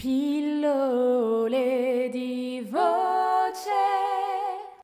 Pillole di voce.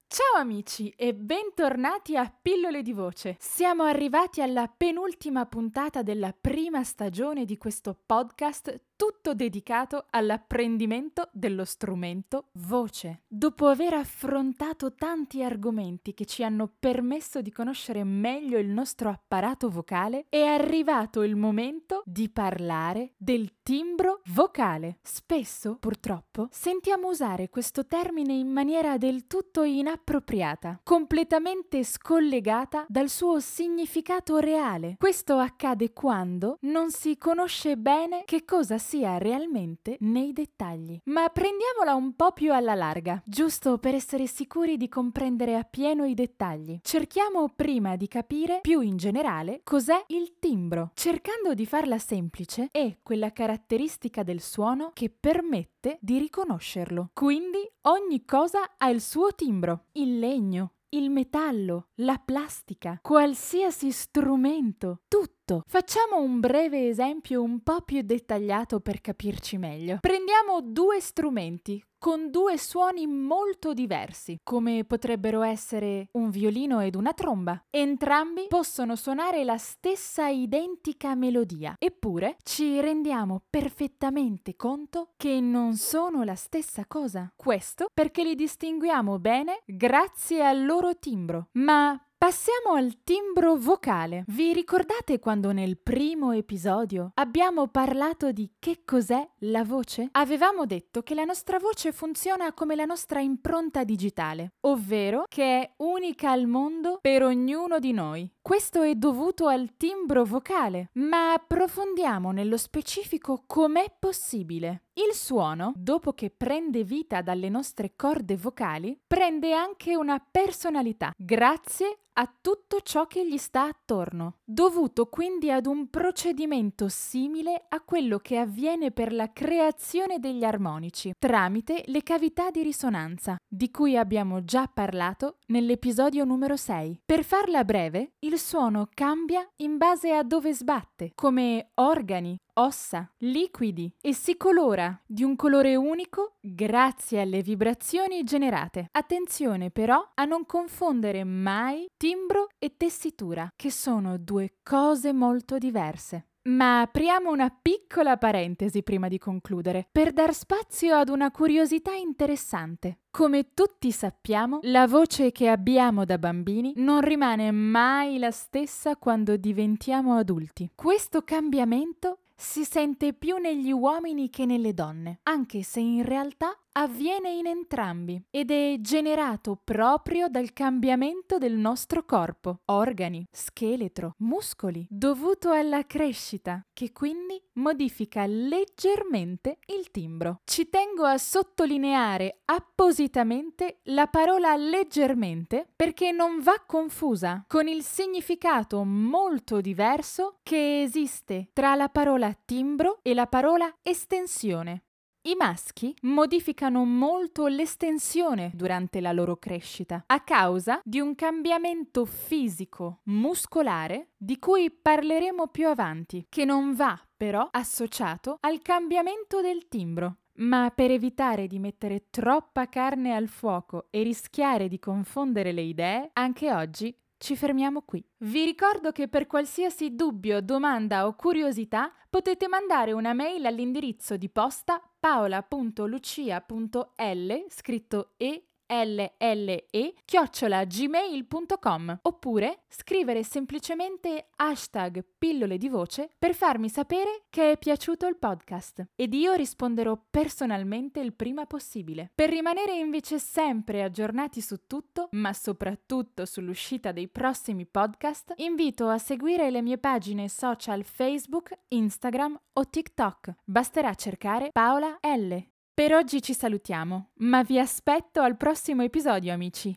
Ciao amici e bentornati a Pillole di voce. Siamo arrivati alla penultima puntata della prima stagione di questo podcast tutto dedicato all'apprendimento dello strumento voce. Dopo aver affrontato tanti argomenti che ci hanno permesso di conoscere meglio il nostro apparato vocale, è arrivato il momento di parlare del timbro vocale. Spesso, purtroppo, sentiamo usare questo termine in maniera del tutto inappropriata, completamente scollegata dal suo significato reale. Questo accade quando non si conosce bene che cosa sia realmente nei dettagli. Ma prendiamola un po' più alla larga, giusto per essere sicuri di comprendere appieno i dettagli. Cerchiamo prima di capire più in generale cos'è il timbro. Cercando di farla semplice, è quella caratteristica del suono che permette di riconoscerlo. Quindi ogni cosa ha il suo timbro. Il legno, il metallo, la plastica, qualsiasi strumento, tutto. Facciamo un breve esempio un po' più dettagliato per capirci meglio. Prendiamo due strumenti con due suoni molto diversi, come potrebbero essere un violino ed una tromba. Entrambi possono suonare la stessa identica melodia, eppure ci rendiamo perfettamente conto che non sono la stessa cosa. Questo perché li distinguiamo bene grazie al loro timbro. Ma Passiamo al timbro vocale. Vi ricordate quando nel primo episodio abbiamo parlato di che cos'è la voce? Avevamo detto che la nostra voce funziona come la nostra impronta digitale, ovvero che è unica al mondo per ognuno di noi. Questo è dovuto al timbro vocale, ma approfondiamo nello specifico com'è possibile. Il suono, dopo che prende vita dalle nostre corde vocali, prende anche una personalità, grazie a tutto ciò che gli sta attorno, dovuto quindi ad un procedimento simile a quello che avviene per la creazione degli armonici, tramite le cavità di risonanza, di cui abbiamo già parlato nell'episodio numero 6. Per farla breve, il suono cambia in base a dove sbatte, come organi, ossa, liquidi e si colora di un colore unico grazie alle vibrazioni generate. Attenzione però a non confondere mai timbro e tessitura, che sono due cose molto diverse. Ma apriamo una piccola parentesi prima di concludere, per dar spazio ad una curiosità interessante. Come tutti sappiamo, la voce che abbiamo da bambini non rimane mai la stessa quando diventiamo adulti. Questo cambiamento si sente più negli uomini che nelle donne, anche se in realtà avviene in entrambi ed è generato proprio dal cambiamento del nostro corpo, organi, scheletro, muscoli, dovuto alla crescita, che quindi modifica leggermente il timbro. Ci tengo a sottolineare appositamente la parola leggermente perché non va confusa con il significato molto diverso che esiste tra la parola timbro e la parola estensione. I maschi modificano molto l'estensione durante la loro crescita a causa di un cambiamento fisico muscolare di cui parleremo più avanti, che non va però associato al cambiamento del timbro. Ma per evitare di mettere troppa carne al fuoco e rischiare di confondere le idee, anche oggi ci fermiamo qui. Vi ricordo che per qualsiasi dubbio, domanda o curiosità potete mandare una mail all'indirizzo di posta paola.lucia.l scritto e lle chiocciola gmail.com oppure scrivere semplicemente hashtag pillole di voce per farmi sapere che è piaciuto il podcast ed io risponderò personalmente il prima possibile. Per rimanere invece sempre aggiornati su tutto, ma soprattutto sull'uscita dei prossimi podcast, invito a seguire le mie pagine social Facebook, Instagram o TikTok. Basterà cercare Paola L. Per oggi ci salutiamo, ma vi aspetto al prossimo episodio amici.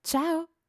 Ciao!